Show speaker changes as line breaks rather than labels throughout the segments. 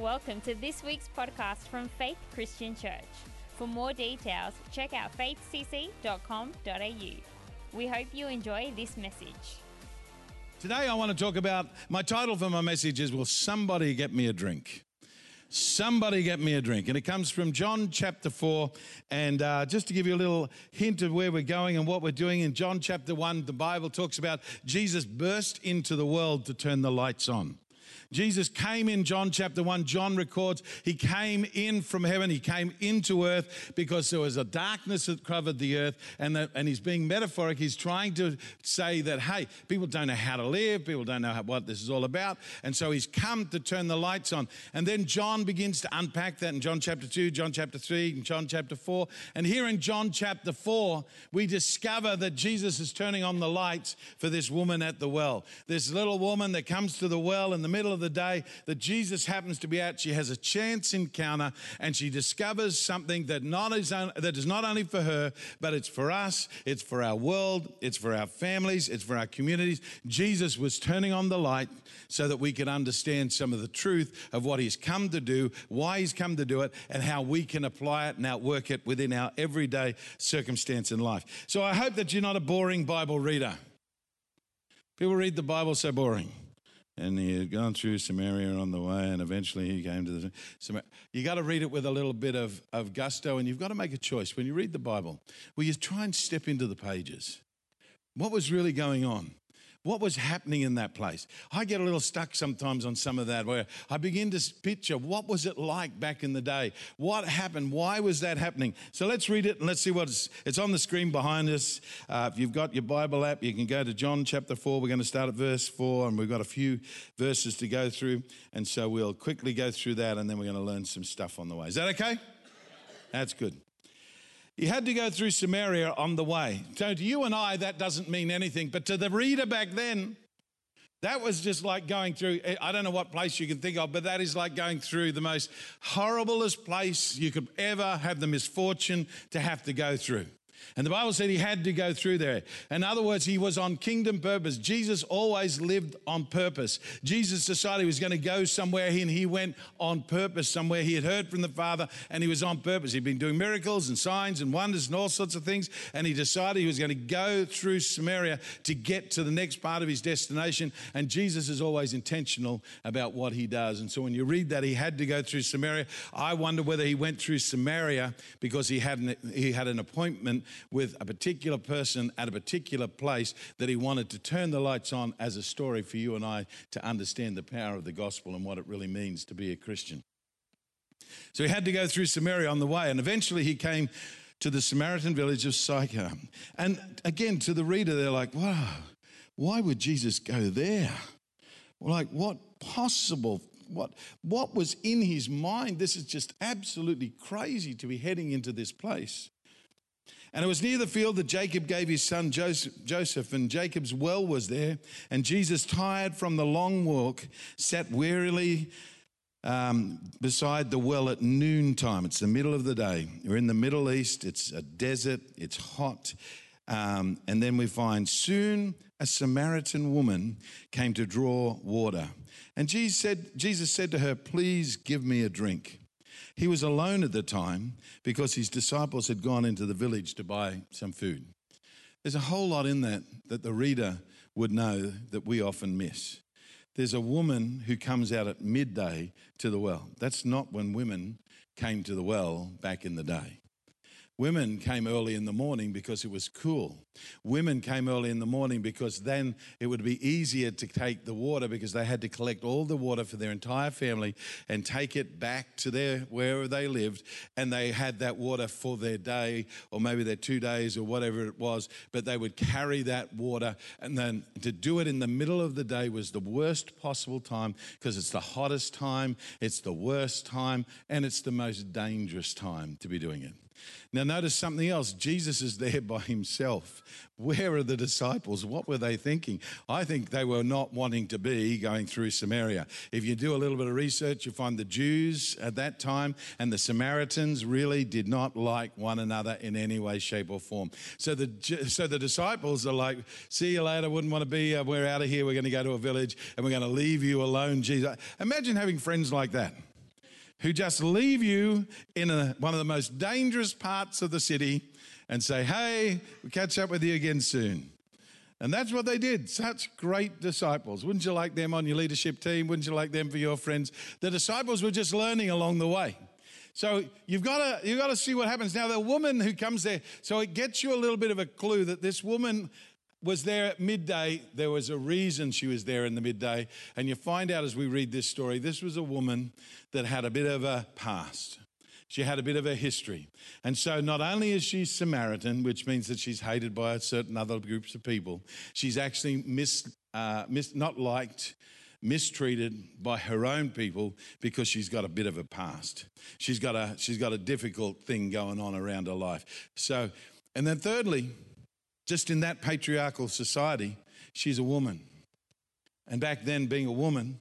Welcome to this week's podcast from Faith Christian Church. For more details, check out faithcc.com.au. We hope you enjoy this message.
Today, I want to talk about my title for my message is Will Somebody Get Me a Drink? Somebody get me a drink. And it comes from John chapter 4. And uh, just to give you a little hint of where we're going and what we're doing, in John chapter 1, the Bible talks about Jesus burst into the world to turn the lights on. Jesus came in John chapter 1. John records he came in from heaven. He came into earth because there was a darkness that covered the earth. And, and he's being metaphoric. He's trying to say that, hey, people don't know how to live. People don't know how, what this is all about. And so he's come to turn the lights on. And then John begins to unpack that in John chapter 2, John chapter 3, and John chapter 4. And here in John chapter 4, we discover that Jesus is turning on the lights for this woman at the well. This little woman that comes to the well in the middle of the day that Jesus happens to be out, She has a chance encounter and she discovers something that, not is, that is not only for her, but it's for us, it's for our world, it's for our families, it's for our communities. Jesus was turning on the light so that we could understand some of the truth of what he's come to do, why he's come to do it, and how we can apply it and outwork it within our everyday circumstance in life. So I hope that you're not a boring Bible reader. People read the Bible so boring and he had gone through Samaria on the way, and eventually he came to the Samaria. You got to read it with a little bit of, of gusto, and you've got to make a choice when you read the Bible. Will you try and step into the pages? What was really going on? What was happening in that place? I get a little stuck sometimes on some of that where I begin to picture what was it like back in the day? What happened? Why was that happening? So let's read it and let's see what it's, it's on the screen behind us. Uh, if you've got your Bible app, you can go to John chapter 4. We're going to start at verse 4 and we've got a few verses to go through. And so we'll quickly go through that and then we're going to learn some stuff on the way. Is that okay? That's good. He had to go through Samaria on the way. So to you and I, that doesn't mean anything. But to the reader back then, that was just like going through, eh, I don't know what place you can think of, but that is like going through the most horriblest place you could ever have the misfortune to have to go through. And the Bible said he had to go through there. In other words, he was on kingdom purpose. Jesus always lived on purpose. Jesus decided he was going to go somewhere and he went on purpose somewhere. He had heard from the Father and he was on purpose. He'd been doing miracles and signs and wonders and all sorts of things. And he decided he was going to go through Samaria to get to the next part of his destination. And Jesus is always intentional about what he does. And so when you read that he had to go through Samaria, I wonder whether he went through Samaria because he had an, he had an appointment with a particular person at a particular place that he wanted to turn the lights on as a story for you and I to understand the power of the gospel and what it really means to be a Christian. So he had to go through Samaria on the way, and eventually he came to the Samaritan village of Sychar. And again, to the reader, they're like, wow, why would Jesus go there? Like, what possible what, what was in his mind? This is just absolutely crazy to be heading into this place. And it was near the field that Jacob gave his son Joseph, and Jacob's well was there. And Jesus, tired from the long walk, sat wearily um, beside the well at noontime. It's the middle of the day. We're in the Middle East, it's a desert, it's hot. Um, and then we find soon a Samaritan woman came to draw water. And Jesus said, Jesus said to her, Please give me a drink. He was alone at the time because his disciples had gone into the village to buy some food. There's a whole lot in that that the reader would know that we often miss. There's a woman who comes out at midday to the well. That's not when women came to the well back in the day. Women came early in the morning because it was cool. Women came early in the morning because then it would be easier to take the water because they had to collect all the water for their entire family and take it back to their wherever they lived and they had that water for their day or maybe their 2 days or whatever it was but they would carry that water and then to do it in the middle of the day was the worst possible time because it's the hottest time, it's the worst time and it's the most dangerous time to be doing it. Now, notice something else. Jesus is there by himself. Where are the disciples? What were they thinking? I think they were not wanting to be going through Samaria. If you do a little bit of research, you find the Jews at that time and the Samaritans really did not like one another in any way, shape, or form. So the, so the disciples are like, see you later, wouldn't want to be, we're out of here, we're going to go to a village and we're going to leave you alone, Jesus. Imagine having friends like that. Who just leave you in a, one of the most dangerous parts of the city and say, Hey, we'll catch up with you again soon. And that's what they did. Such great disciples. Wouldn't you like them on your leadership team? Wouldn't you like them for your friends? The disciples were just learning along the way. So you've got to you've got to see what happens. Now the woman who comes there, so it gets you a little bit of a clue that this woman was there at midday. There was a reason she was there in the midday. And you find out as we read this story, this was a woman that had a bit of a past. She had a bit of a history. And so not only is she Samaritan, which means that she's hated by certain other groups of people, she's actually mis, uh, mis, not liked, mistreated by her own people because she's got a bit of a past. She's got a, she's got a difficult thing going on around her life. So, and then thirdly, just in that patriarchal society, she's a woman. And back then, being a woman,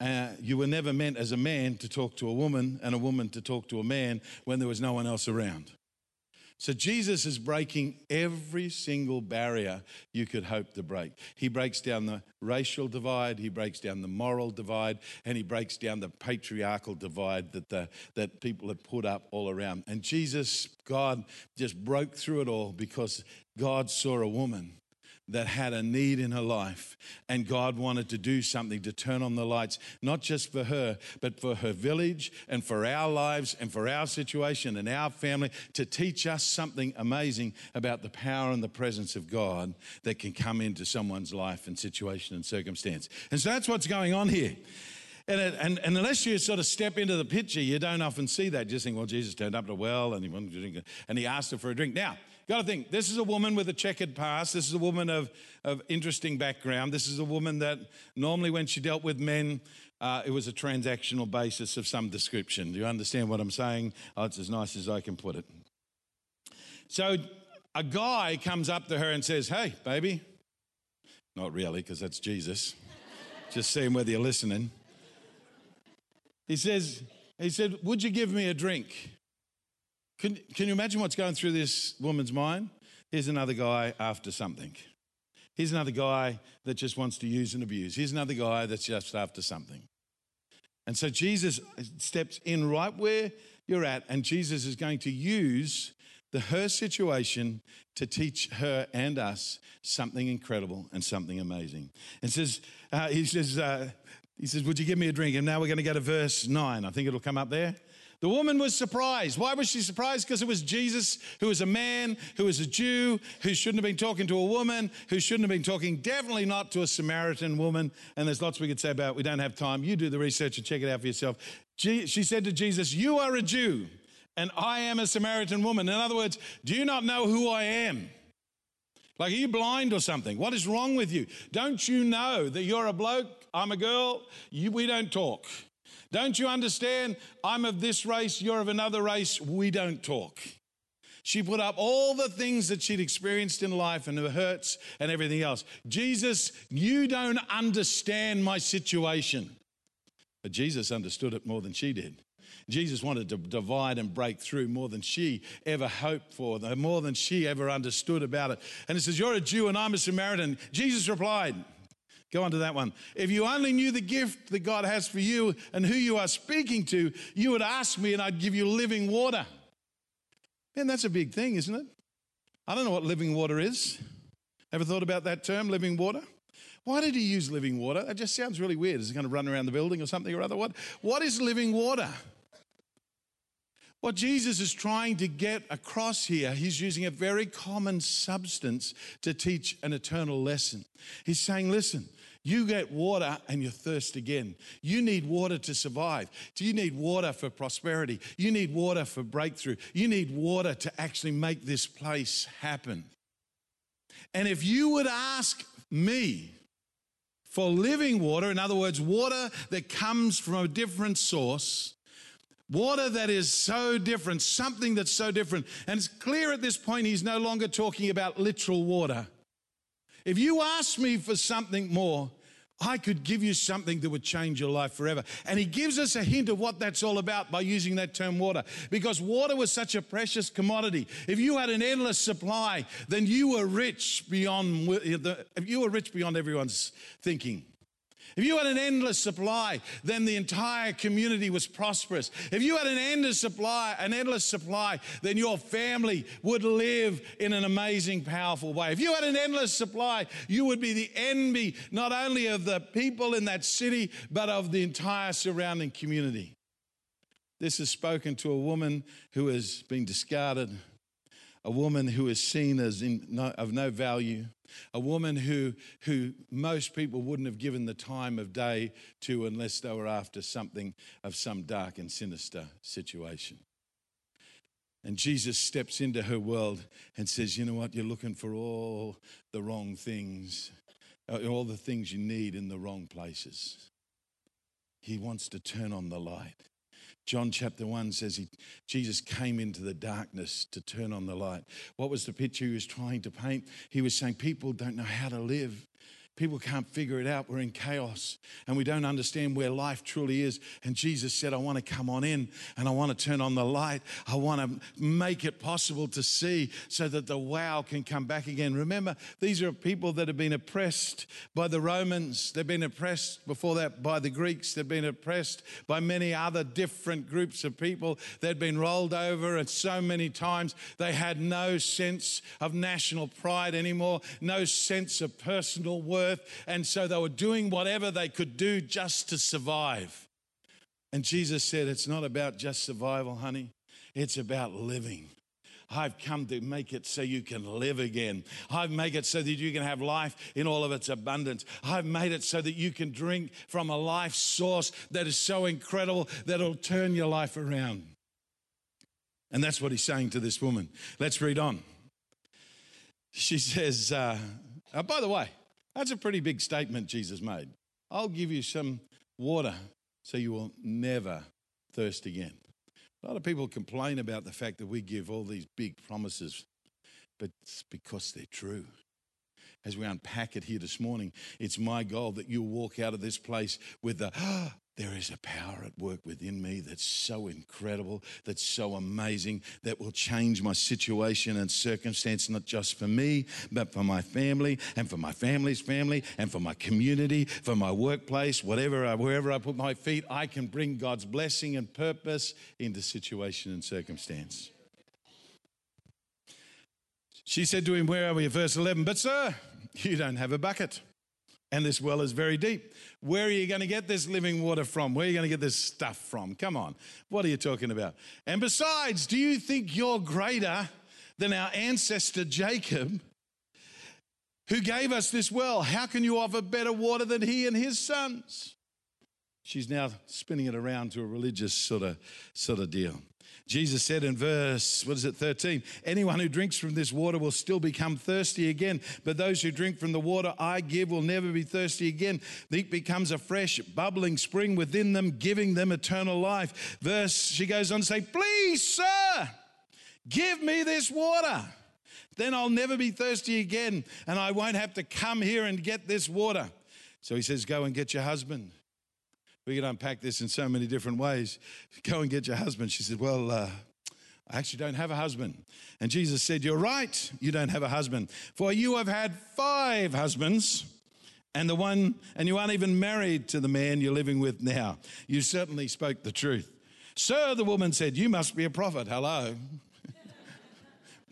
uh, you were never meant as a man to talk to a woman and a woman to talk to a man when there was no one else around. So Jesus is breaking every single barrier you could hope to break. He breaks down the racial divide, he breaks down the moral divide, and he breaks down the patriarchal divide that the, that people had put up all around. And Jesus, God, just broke through it all because God saw a woman that had a need in her life, and God wanted to do something to turn on the lights, not just for her, but for her village and for our lives and for our situation and our family, to teach us something amazing about the power and the presence of God that can come into someone's life and situation and circumstance. And so that's what's going on here. And, it, and, and, unless you sort of step into the picture, you don't often see that. You just think, well, Jesus turned up at a well and he wanted to drink, and he asked her for a drink. Now, got to think, this is a woman with a checkered past. This is a woman of, of interesting background. This is a woman that normally, when she dealt with men, uh, it was a transactional basis of some description. Do you understand what I'm saying? Oh, it's as nice as I can put it. So a guy comes up to her and says, Hey, baby. Not really, because that's Jesus. Just seeing whether you're listening. He says, he said, Would you give me a drink? Can, can you imagine what's going through this woman's mind? Here's another guy after something. Here's another guy that just wants to use and abuse. Here's another guy that's just after something. And so Jesus steps in right where you're at, and Jesus is going to use the her situation to teach her and us something incredible and something amazing. And says, uh, he says, uh, he says, "Would you give me a drink?" And now we're going to go to verse nine. I think it'll come up there. The woman was surprised. Why was she surprised? Because it was Jesus, who was a man, who was a Jew, who shouldn't have been talking to a woman, who shouldn't have been talking, definitely not to a Samaritan woman. And there's lots we could say about it. We don't have time. You do the research and check it out for yourself. She said to Jesus, You are a Jew, and I am a Samaritan woman. In other words, do you not know who I am? Like, are you blind or something? What is wrong with you? Don't you know that you're a bloke? I'm a girl. You, we don't talk. Don't you understand? I'm of this race, you're of another race, we don't talk. She put up all the things that she'd experienced in life and her hurts and everything else. Jesus, you don't understand my situation. But Jesus understood it more than she did. Jesus wanted to divide and break through more than she ever hoped for, more than she ever understood about it. And it says, You're a Jew and I'm a Samaritan. Jesus replied, Go on to that one. If you only knew the gift that God has for you and who you are speaking to, you would ask me and I'd give you living water. Man, that's a big thing, isn't it? I don't know what living water is. Ever thought about that term, living water? Why did he use living water? That just sounds really weird. Is he going to run around the building or something or other? What, what is living water? What Jesus is trying to get across here, he's using a very common substance to teach an eternal lesson. He's saying, listen, you get water and you thirst again. You need water to survive. Do you need water for prosperity. You need water for breakthrough. You need water to actually make this place happen. And if you would ask me for living water, in other words, water that comes from a different source, water that is so different, something that's so different. And it's clear at this point he's no longer talking about literal water. If you ask me for something more, I could give you something that would change your life forever. And he gives us a hint of what that's all about by using that term water. Because water was such a precious commodity. If you had an endless supply, then you were rich beyond, you were rich beyond everyone's thinking. If you had an endless supply, then the entire community was prosperous. If you had an endless supply, an endless supply, then your family would live in an amazing, powerful way. If you had an endless supply, you would be the envy not only of the people in that city, but of the entire surrounding community. This is spoken to a woman who has been discarded, a woman who is seen as of no value, a woman who, who most people wouldn't have given the time of day to unless they were after something of some dark and sinister situation. And Jesus steps into her world and says, You know what? You're looking for all the wrong things, uh, all the things you need in the wrong places. He wants to turn on the light. John chapter 1 says he, Jesus came into the darkness to turn on the light. What was the picture he was trying to paint? He was saying people don't know how to live. People can't figure it out. We're in chaos and we don't understand where life truly is. And Jesus said, I want to come on in and I want to turn on the light. I want to make it possible to see so that the wow can come back again. Remember, these are people that have been oppressed by the Romans. They've been oppressed before that by the Greeks. They've been oppressed by many other different groups of people. They'd been rolled over and so many times they had no sense of national pride anymore, no sense of personal worth earth. And so they were doing whatever they could do just to survive. And Jesus said, It's not about just survival, honey, it's about living. I've come to make it so you can live again. I've made it so that you can have life in all of its abundance. I've made it so that you can drink from a life source that is so incredible that it'll turn your life around. And that's what he's saying to this woman. Let's read on. She says, uh, uh, by the way, that's a pretty big statement Jesus made. I'll give you some water so you will never thirst again. A lot of people complain about the fact that we give all these big promises, but it's because they're true. As we unpack it here this morning, it's my goal that you'll walk out of this place with the, there is a power at work within me that's so incredible, that's so amazing, that will change my situation and circumstance, not just for me, but for my family and for my family's family and for my community, for my workplace, whatever, I, wherever I put my feet, I can bring God's blessing and purpose into situation and circumstance. She said to him, Where are we? Verse 11, but sir, you don't have a bucket and this well is very deep. Where are you going to get this living water from? Where are you going to get this stuff from? Come on. What are you talking about? And besides, do you think you're greater than our ancestor Jacob, who gave us this well? How can you offer better water than he and his sons? She's now spinning it around to a religious sort of, sort of deal. Jesus said in verse, what is it, 13? Anyone who drinks from this water will still become thirsty again, but those who drink from the water I give will never be thirsty again. It becomes a fresh, bubbling spring within them, giving them eternal life. Verse, she goes on to say, Please, sir, give me this water. Then I'll never be thirsty again, and I won't have to come here and get this water. So he says, Go and get your husband. We could unpack this in so many different ways. Go and get your husband. She said, Well, uh, I actually don't have a husband. And Jesus said, You're right, you don't have a husband. For you have had five husbands, and the one, and you aren't even married to the man you're living with now. You certainly spoke the truth. Sir, the woman said, You must be a prophet. Hello.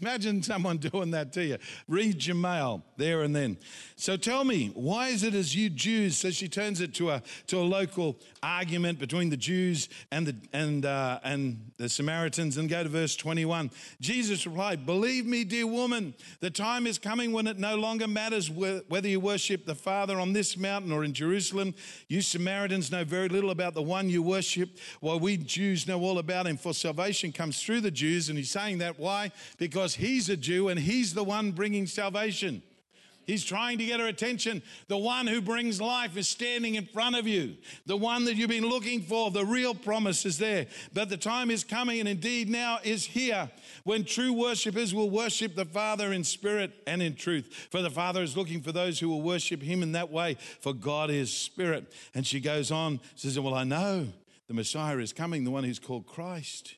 Imagine someone doing that to you. Read your mail there and then. So tell me, why is it as you Jews? So she turns it to a to a local argument between the Jews and the and uh, and the Samaritans. And go to verse twenty one. Jesus replied, "Believe me, dear woman, the time is coming when it no longer matters whether you worship the Father on this mountain or in Jerusalem. You Samaritans know very little about the one you worship, while we Jews know all about him. For salvation comes through the Jews." And he's saying that why? Because because he's a Jew and he's the one bringing salvation. He's trying to get her attention. The one who brings life is standing in front of you. The one that you've been looking for, the real promise is there. But the time is coming, and indeed now is here, when true worshippers will worship the Father in spirit and in truth. For the Father is looking for those who will worship him in that way, for God is spirit. And she goes on, says, Well, I know the Messiah is coming, the one who's called Christ.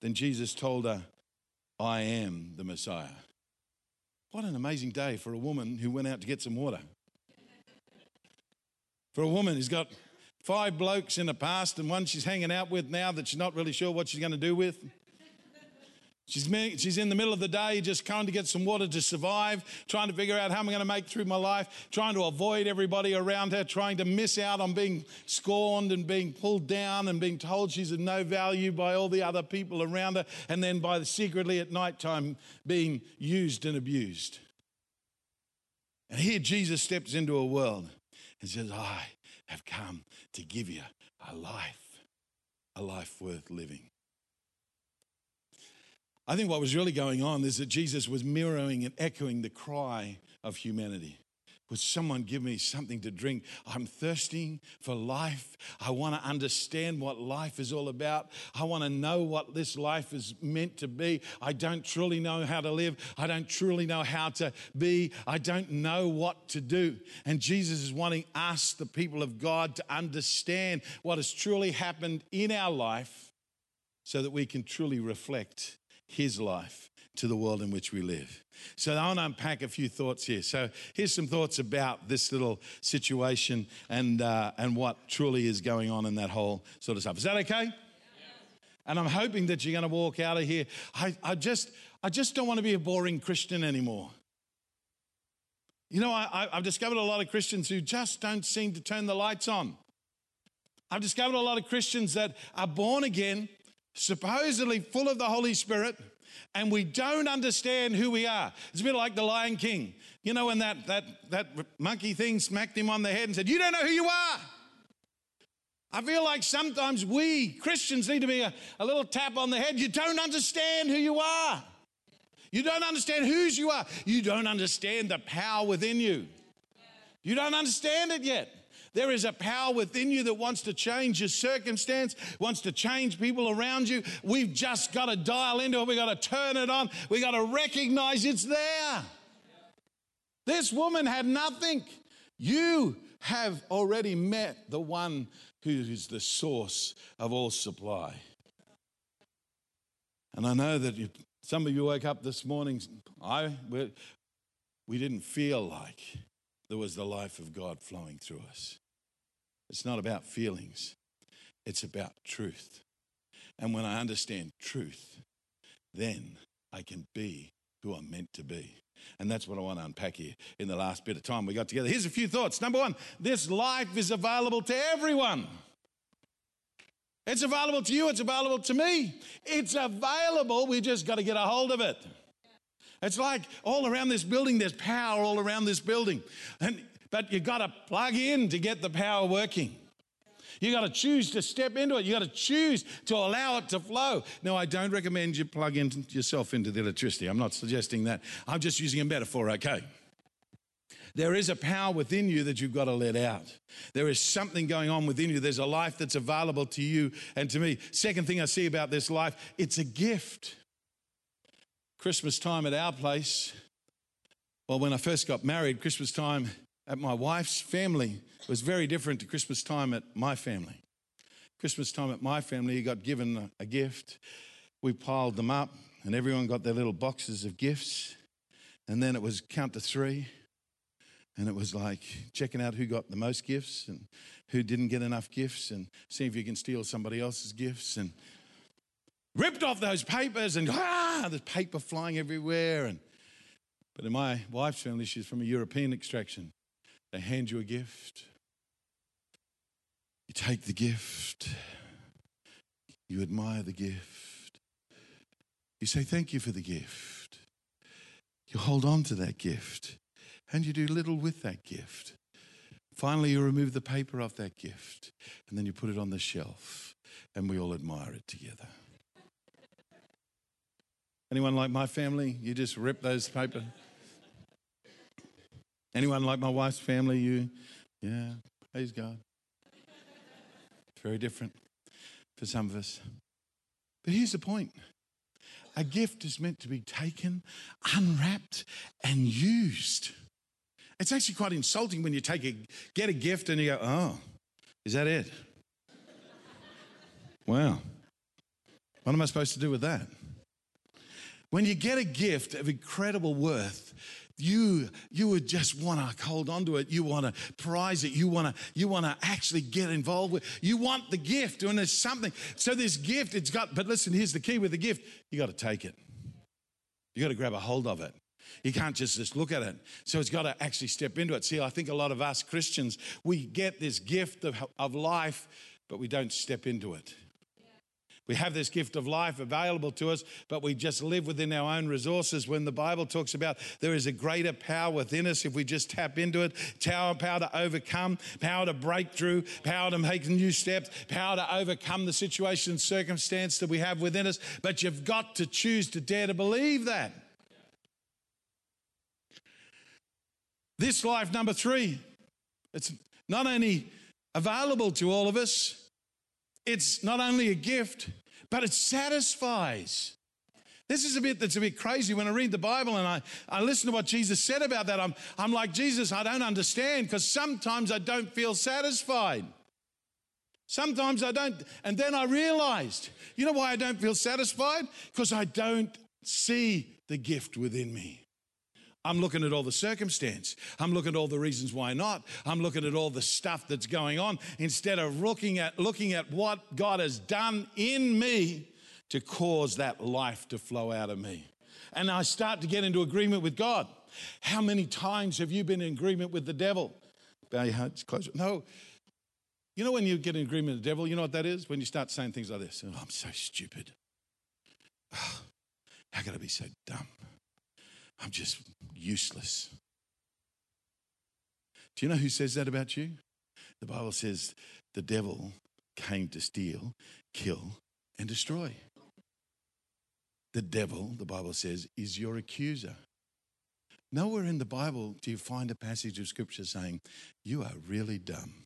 Then Jesus told her, I am the Messiah. What an amazing day for a woman who went out to get some water. for a woman who's got five blokes in the past and one she's hanging out with now that she's not really sure what she's going to do with. She's, she's in the middle of the day just trying to get some water to survive, trying to figure out how I'm going to make through my life, trying to avoid everybody around her, trying to miss out on being scorned and being pulled down and being told she's of no value by all the other people around her, and then by the secretly at night time being used and abused. And here Jesus steps into a world and says, I have come to give you a life, a life worth living. I think what was really going on is that Jesus was mirroring and echoing the cry of humanity. Would someone give me something to drink? I'm thirsting for life. I want to understand what life is all about. I want to know what this life is meant to be. I don't truly know how to live. I don't truly know how to be. I don't know what to do. And Jesus is wanting us, the people of God, to understand what has truly happened in our life so that we can truly reflect his life to the world in which we live. So I want to unpack a few thoughts here. So here's some thoughts about this little situation and uh, and what truly is going on in that whole sort of stuff. Is that okay? And I'm hoping that you're going to walk out of here. I, I just I just don't want to be a boring Christian anymore. You know, I, I've discovered a lot of Christians who just don't seem to turn the lights on. I've discovered a lot of Christians that are born again, supposedly full of the Holy Spirit, and we don't understand who we are. It's a bit like the Lion King. You know, when that, that, that monkey thing smacked him on the head and said, You don't know who you are. I feel like sometimes we Christians need to be a, a little tap on the head. You don't understand who you are. You don't understand whose you are. You don't understand the power within you. You don't understand it yet. There is a power within you that wants to change your circumstance, wants to change people around you. We've just got to dial into it. We've got to turn it on. We've got to recognize it's there. This woman had nothing. You have already met the one who is the source of all supply. And I know that you, some of you woke up this morning, I, we didn't feel like there was the life of God flowing through us. It's not about feelings, it's about truth. And when I understand truth, then I can be who I'm meant to be. And that's what I want to unpack here in the last bit of time we got together. Here's a few thoughts. Number one, this life is available to everyone. It's available to you, it's available to me. It's available, we just got to get a hold of it. It's like all around this building, there's power all around this building. And, but you've got to plug in to get the power working. You've got to choose to step into it. You've got to choose to allow it to flow. Now, I don't recommend you plug in yourself into the electricity. I'm not suggesting that. I'm just using a metaphor, okay? There is a power within you that you've got to let out. There is something going on within you. There's a life that's available to you and to me. Second thing I see about this life, it's a gift. Christmas time at our place, well, when I first got married, Christmas time at my wife's family was very different to Christmas time at my family. Christmas time at my family, you got given a gift. We piled them up, and everyone got their little boxes of gifts. And then it was count to three. And it was like checking out who got the most gifts and who didn't get enough gifts and seeing if you can steal somebody else's gifts. And ripped off those papers and ah, the paper flying everywhere. And but in my wife's family, she's from a European extraction. They hand you a gift. You take the gift. You admire the gift. You say thank you for the gift. You hold on to that gift and you do little with that gift. Finally, you remove the paper off that gift and then you put it on the shelf and we all admire it together. Anyone like my family? You just rip those paper. Anyone like my wife's family? You, yeah, praise God. It's very different for some of us. But here's the point a gift is meant to be taken, unwrapped, and used. It's actually quite insulting when you take a, get a gift and you go, oh, is that it? wow. What am I supposed to do with that? When you get a gift of incredible worth, you you would just want to hold on to it you want to prize it you want to you want to actually get involved with you want the gift and there's something so this gift it's got but listen here's the key with the gift you got to take it you got to grab a hold of it you can't just, just look at it. So it's got to actually step into it. See, I think a lot of us Christians, we get this gift of, of life, but we don't step into it. We have this gift of life available to us, but we just live within our own resources. When the Bible talks about there is a greater power within us if we just tap into it power, power to overcome, power to break through, power to make new steps, power to overcome the situation and circumstance that we have within us. But you've got to choose to dare to believe that. This life, number three, it's not only available to all of us, it's not only a gift, but it satisfies. This is a bit that's a bit crazy when I read the Bible and I, I listen to what Jesus said about that. I'm, I'm like, Jesus, I don't understand because sometimes I don't feel satisfied. Sometimes I don't. And then I realized, you know why I don't feel satisfied? Because I don't see the gift within me. I'm looking at all the circumstance. I'm looking at all the reasons why not. I'm looking at all the stuff that's going on instead of looking at looking at what God has done in me to cause that life to flow out of me. And I start to get into agreement with God. How many times have you been in agreement with the devil? Bow your heads, close. No. You know when you get in agreement with the devil, you know what that is? When you start saying things like this. Oh, I'm so stupid. Oh, how could I be so dumb? I'm just useless. Do you know who says that about you? The Bible says the devil came to steal, kill, and destroy. The devil, the Bible says, is your accuser. Nowhere in the Bible do you find a passage of scripture saying, You are really dumb.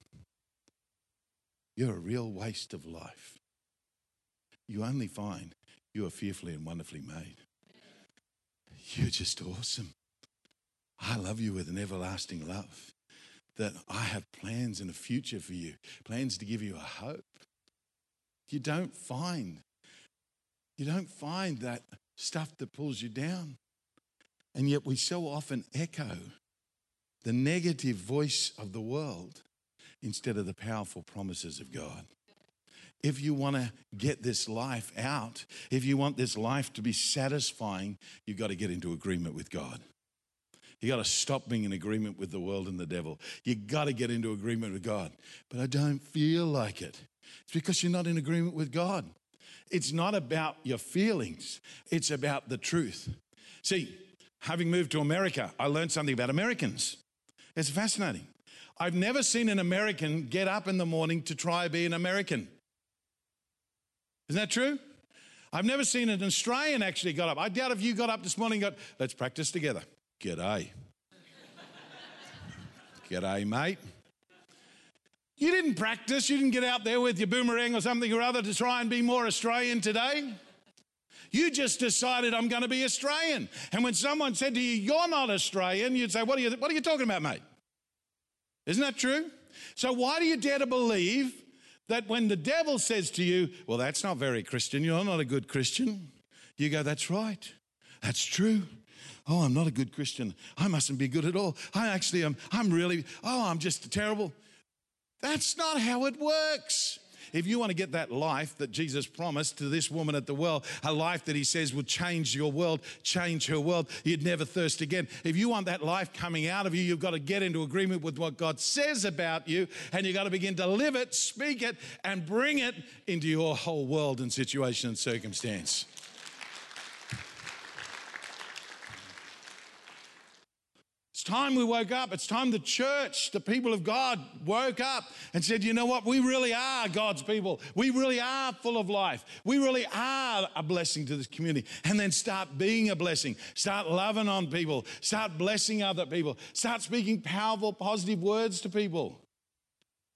You're a real waste of life. You only find you are fearfully and wonderfully made. You're just awesome. I love you with an everlasting love. That I have plans and a future for you, plans to give you a hope. You don't find, you don't find that stuff that pulls you down. And yet we so often echo the negative voice of the world instead of the powerful promises of God if you want to get this life out, if you want this life to be satisfying, you've got to get into agreement with God. You got to stop being in agreement with the world and the devil. You got to get into agreement with God. But I don't feel like it. It's because you're not in agreement with God. It's not about your feelings, it's about the truth. See, having moved to America, I learned something about Americans. It's fascinating. I've never seen an American get up in the morning to try be an American. Isn't that true? I've never seen an Australian actually got up. I doubt if you got up this morning and got, let's practice together. G'day. G'day, mate. You didn't practice. You didn't get out there with your boomerang or something or other to try and be more Australian today. You just decided I'm going to be Australian. And when someone said to you, You're not Australian, you'd say, What are you, what are you talking about, mate? Isn't that true? So, why do you dare to believe that when the devil says to you, Well, that's not very Christian, you're not a good Christian, you go, That's right, that's true. Oh, I'm not a good Christian. I mustn't be good at all. I actually am, I'm really, oh, I'm just terrible. That's not how it works. If you want to get that life that Jesus promised to this woman at the well, a life that he says will change your world, change her world, you'd never thirst again. If you want that life coming out of you, you've got to get into agreement with what God says about you, and you've got to begin to live it, speak it, and bring it into your whole world and situation and circumstance. It's time we woke up. It's time the church, the people of God, woke up and said, you know what? We really are God's people. We really are full of life. We really are a blessing to this community. And then start being a blessing. Start loving on people. Start blessing other people. Start speaking powerful, positive words to people.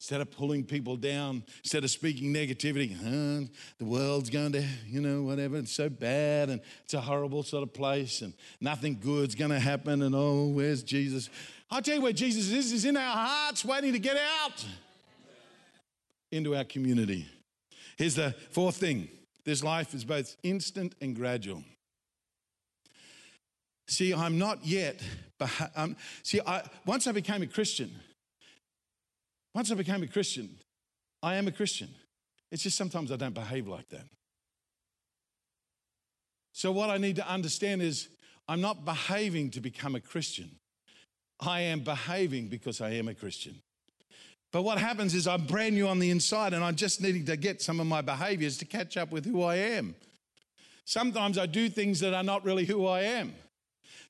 Instead of pulling people down, instead of speaking negativity, huh, the world's going to, you know, whatever, it's so bad and it's a horrible sort of place and nothing good's going to happen and oh, where's Jesus? I'll tell you where Jesus is, he's in our hearts waiting to get out into our community. Here's the fourth thing this life is both instant and gradual. See, I'm not yet. beha- Um, see, I, once I became a Christian, once I became a Christian, I am a Christian. It's just sometimes I don't behave like that. So, what I need to understand is I'm not behaving to become a Christian. I am behaving because I am a Christian. But what happens is I'm brand new on the inside and I'm just needing to get some of my behaviors to catch up with who I am. Sometimes I do things that are not really who I am.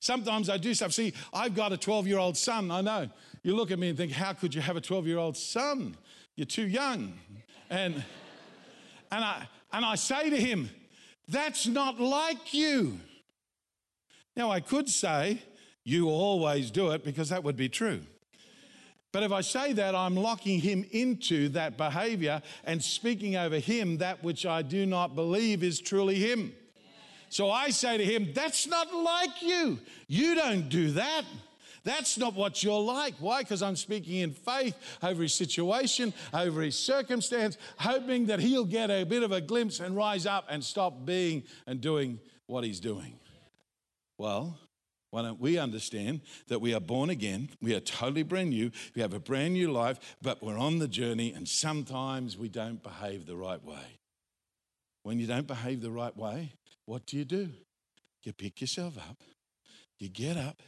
Sometimes I do stuff. See, I've got a 12 year old son. I know. You look at me and think, how could you have a 12 year old son? You're too young. And, and, I, and I say to him, that's not like you. Now, I could say, you always do it because that would be true. But if I say that, I'm locking him into that behavior and speaking over him that which I do not believe is truly him. So I say to him, That's not like you. You don't do that. That's not what you're like. Why? Because I'm speaking in faith over his situation, over his circumstance, hoping that he'll get a bit of a glimpse and rise up and stop being and doing what he's doing. Well, why don't we understand that we are born again? We are totally brand new. We have a brand new life, but we're on the journey, and sometimes we don't behave the right way. When you don't behave the right way, what do you do? You pick yourself up, you get up,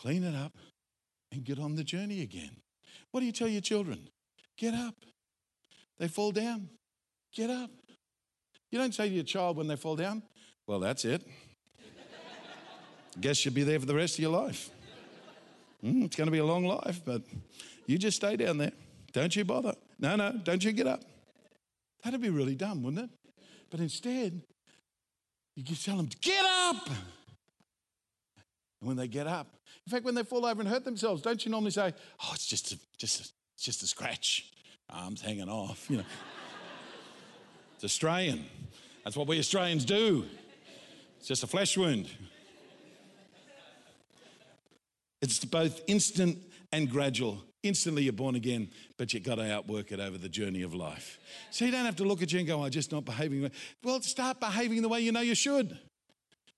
clean it up, and get on the journey again. What do you tell your children? Get up. They fall down. Get up. You don't say to your child when they fall down, well, that's it. Guess you'll be there for the rest of your life. Mm, it's going to be a long life, but you just stay down there. Don't you bother. No, no, don't you get up. That'd be really dumb, wouldn't it? But instead, you tell them, get up. And when they get up, in fact, when they fall over and hurt themselves, don't you normally say, oh, it's just a, just a, it's just a scratch. Arms hanging off, you know. it's Australian. That's what we Australians do. It's just a flesh wound. It's both instant and gradual. Instantly you're born again, but you've got to outwork it over the journey of life. So you don't have to look at you and go, I'm just not behaving. Well, start behaving the way you know you should.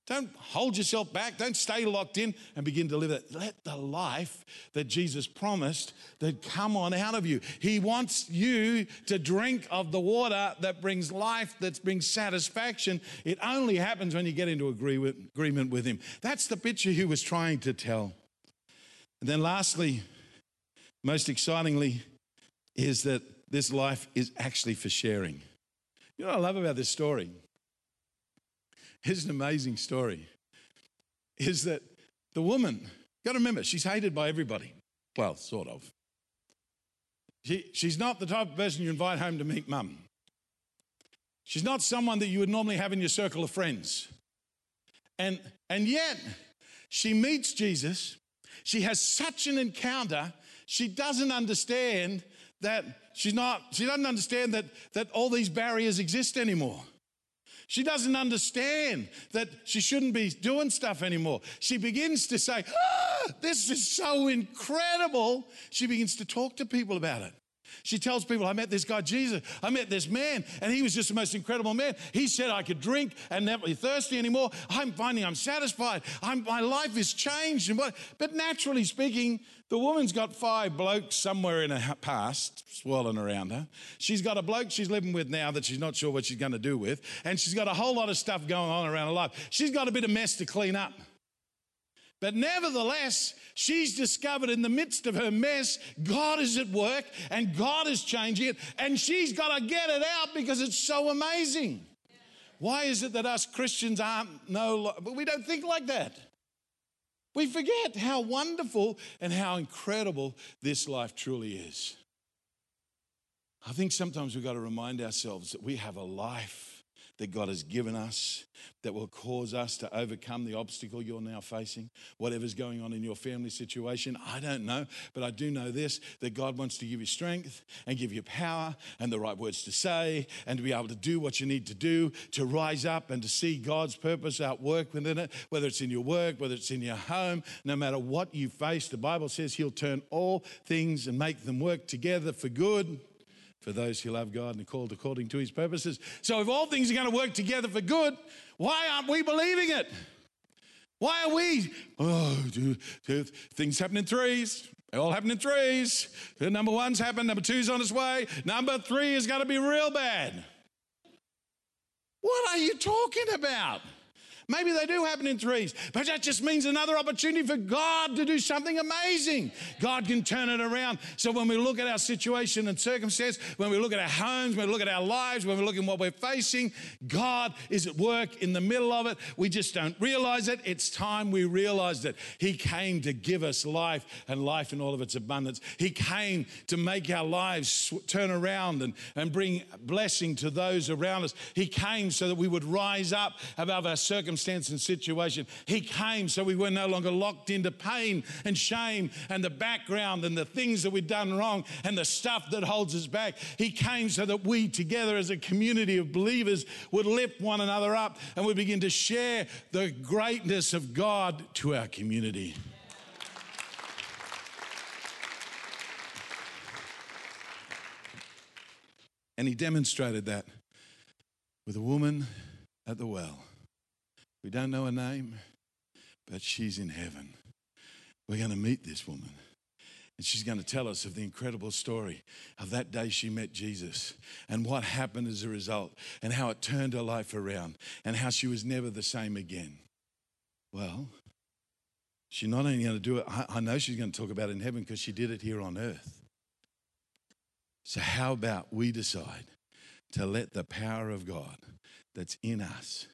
Don't hold yourself back. Don't stay locked in and begin to live it. Let the life that Jesus promised that come on out of you. He wants you to drink of the water that brings life, that brings satisfaction. It only happens when you get into agreement with Him. That's the picture He was trying to tell. And then, lastly, most excitingly, is that this life is actually for sharing. You know what I love about this story? It's an amazing story. Is that the woman, you got to remember, she's hated by everybody. Well, sort of. She, she's not the type of person you invite home to meet mum. She's not someone that you would normally have in your circle of friends. And, and yet, she meets Jesus. She has such an encounter, she doesn't understand that she's not, she doesn't understand that, that all these barriers exist anymore. She doesn't understand that she shouldn't be doing stuff anymore. She begins to say, ah, This is so incredible. She begins to talk to people about it. She tells people, I met this guy, Jesus. I met this man, and he was just the most incredible man. He said I could drink and never be thirsty anymore. I'm finding I'm satisfied. I'm, my life is changed. And what, but naturally speaking, the woman's got five blokes somewhere in her past swirling around her. She's got a bloke she's living with now that she's not sure what she's going to do with. And she's got a whole lot of stuff going on around her life. She's got a bit of mess to clean up. But nevertheless, she's discovered in the midst of her mess, God is at work and God is changing it, and she's got to get it out because it's so amazing. Why is it that us Christians aren't no, but we don't think like that? We forget how wonderful and how incredible this life truly is. I think sometimes we've got to remind ourselves that we have a life that God has given us that will cause us to overcome the obstacle you're now facing, whatever's going on in your family situation. I don't know, but I do know this that God wants to give you strength and give you power and the right words to say and to be able to do what you need to do to rise up and to see God's purpose at work within it, whether it's in your work, whether it's in your home, no matter what you face. The Bible says He'll turn all things and make them work together for good for those who love God and are called according to his purposes. So, if all things are going to work together for good, why aren't we believing it? Why are we? Oh, do, do, things happen in threes. They all happen in threes. Number one's happened, number two's on its way, number three is going to be real bad. What are you talking about? Maybe they do happen in threes, but that just means another opportunity for God to do something amazing. God can turn it around. So when we look at our situation and circumstance, when we look at our homes, when we look at our lives, when we look at what we're facing, God is at work in the middle of it. We just don't realize it. It's time we realize that He came to give us life and life in all of its abundance. He came to make our lives turn around and, and bring blessing to those around us. He came so that we would rise up above our circumstances circumstance and situation. He came so we were no longer locked into pain and shame and the background and the things that we've done wrong and the stuff that holds us back. He came so that we together as a community of believers would lift one another up and we begin to share the greatness of God to our community. And he demonstrated that with a woman at the well. We don't know her name, but she's in heaven. We're going to meet this woman. And she's going to tell us of the incredible story of that day she met Jesus and what happened as a result and how it turned her life around and how she was never the same again. Well, she's not only going to do it, I know she's going to talk about it in heaven because she did it here on earth. So, how about we decide to let the power of God that's in us?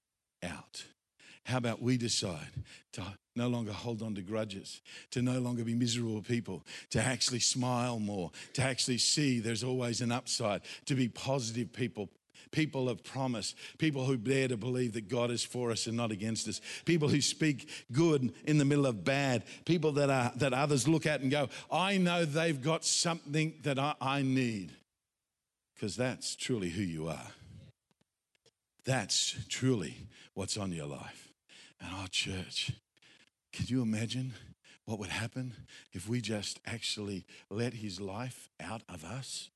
How about we decide to no longer hold on to grudges, to no longer be miserable people, to actually smile more, to actually see there's always an upside, to be positive people, people of promise, people who dare to believe that God is for us and not against us, people who speak good in the middle of bad, people that, are, that others look at and go, I know they've got something that I, I need. Because that's truly who you are. That's truly what's on your life. And our church, could you imagine what would happen if we just actually let his life out of us?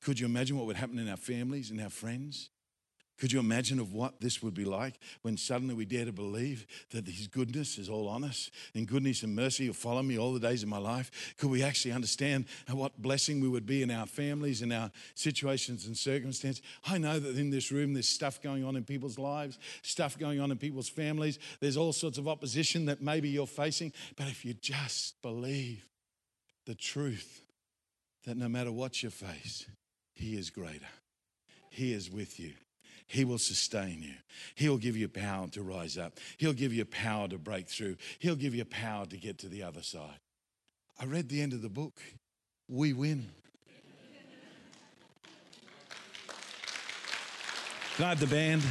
Could you imagine what would happen in our families and our friends? Could you imagine of what this would be like when suddenly we dare to believe that his goodness is all on us and goodness and mercy will follow me all the days of my life? Could we actually understand what blessing we would be in our families and our situations and circumstances? I know that in this room there's stuff going on in people's lives, stuff going on in people's families. There's all sorts of opposition that maybe you're facing, but if you just believe the truth that no matter what you face, he is greater. He is with you. He will sustain you. He'll give you power to rise up. He'll give you power to break through. He'll give you power to get to the other side. I read the end of the book. We win. Have the band?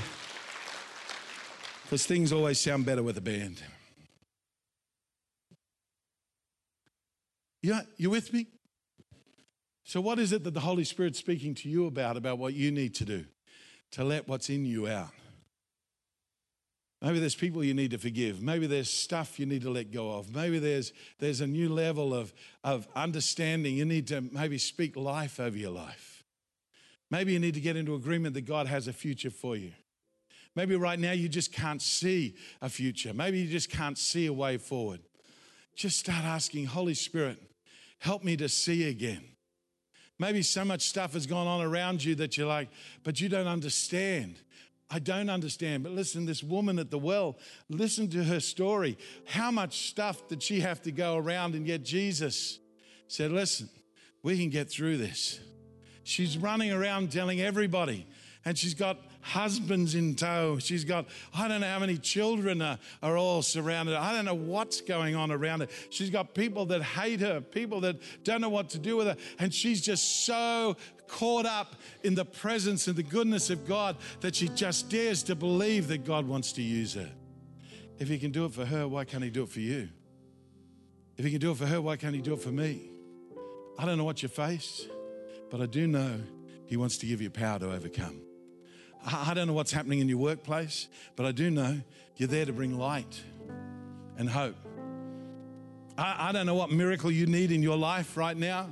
Because things always sound better with a band. Yeah, you with me? So, what is it that the Holy Spirit's speaking to you about, about what you need to do? To let what's in you out. Maybe there's people you need to forgive. Maybe there's stuff you need to let go of. Maybe there's, there's a new level of, of understanding. You need to maybe speak life over your life. Maybe you need to get into agreement that God has a future for you. Maybe right now you just can't see a future. Maybe you just can't see a way forward. Just start asking, Holy Spirit, help me to see again. Maybe so much stuff has gone on around you that you're like, but you don't understand. I don't understand. But listen, this woman at the well, listen to her story. How much stuff did she have to go around? And yet Jesus said, Listen, we can get through this. She's running around telling everybody, and she's got husbands in tow. She's got, I don't know how many children are, are all surrounded. I don't know what's going on around her. She's got people that hate her, people that don't know what to do with her. And she's just so caught up in the presence and the goodness of God that she just dares to believe that God wants to use her. If he can do it for her, why can't he do it for you? If he can do it for her, why can't he do it for me? I don't know what you face, but I do know he wants to give you power to overcome. I don't know what's happening in your workplace, but I do know you're there to bring light and hope. I, I don't know what miracle you need in your life right now.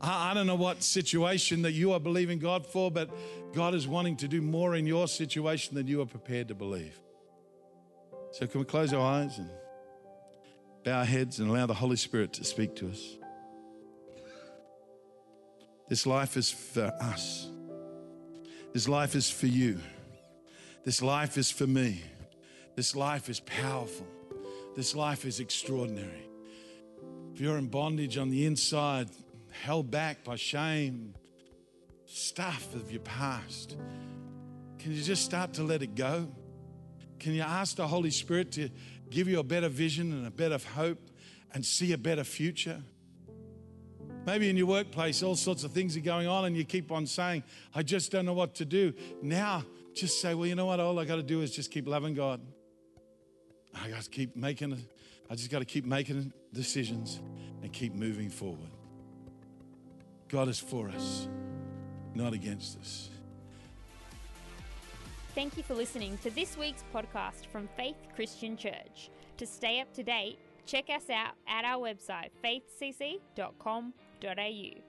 I, I don't know what situation that you are believing God for, but God is wanting to do more in your situation than you are prepared to believe. So, can we close our eyes and bow our heads and allow the Holy Spirit to speak to us? This life is for us. This life is for you. This life is for me. This life is powerful. This life is extraordinary. If you're in bondage on the inside, held back by shame, stuff of your past, can you just start to let it go? Can you ask the Holy Spirit to give you a better vision and a better hope and see a better future? Maybe in your workplace, all sorts of things are going on, and you keep on saying, I just don't know what to do. Now, just say, Well, you know what? All I got to do is just keep loving God. I got to keep making, I just got to keep making decisions and keep moving forward. God is for us, not against us.
Thank you for listening to this week's podcast from Faith Christian Church. To stay up to date, check us out at our website faithcc.com.au au.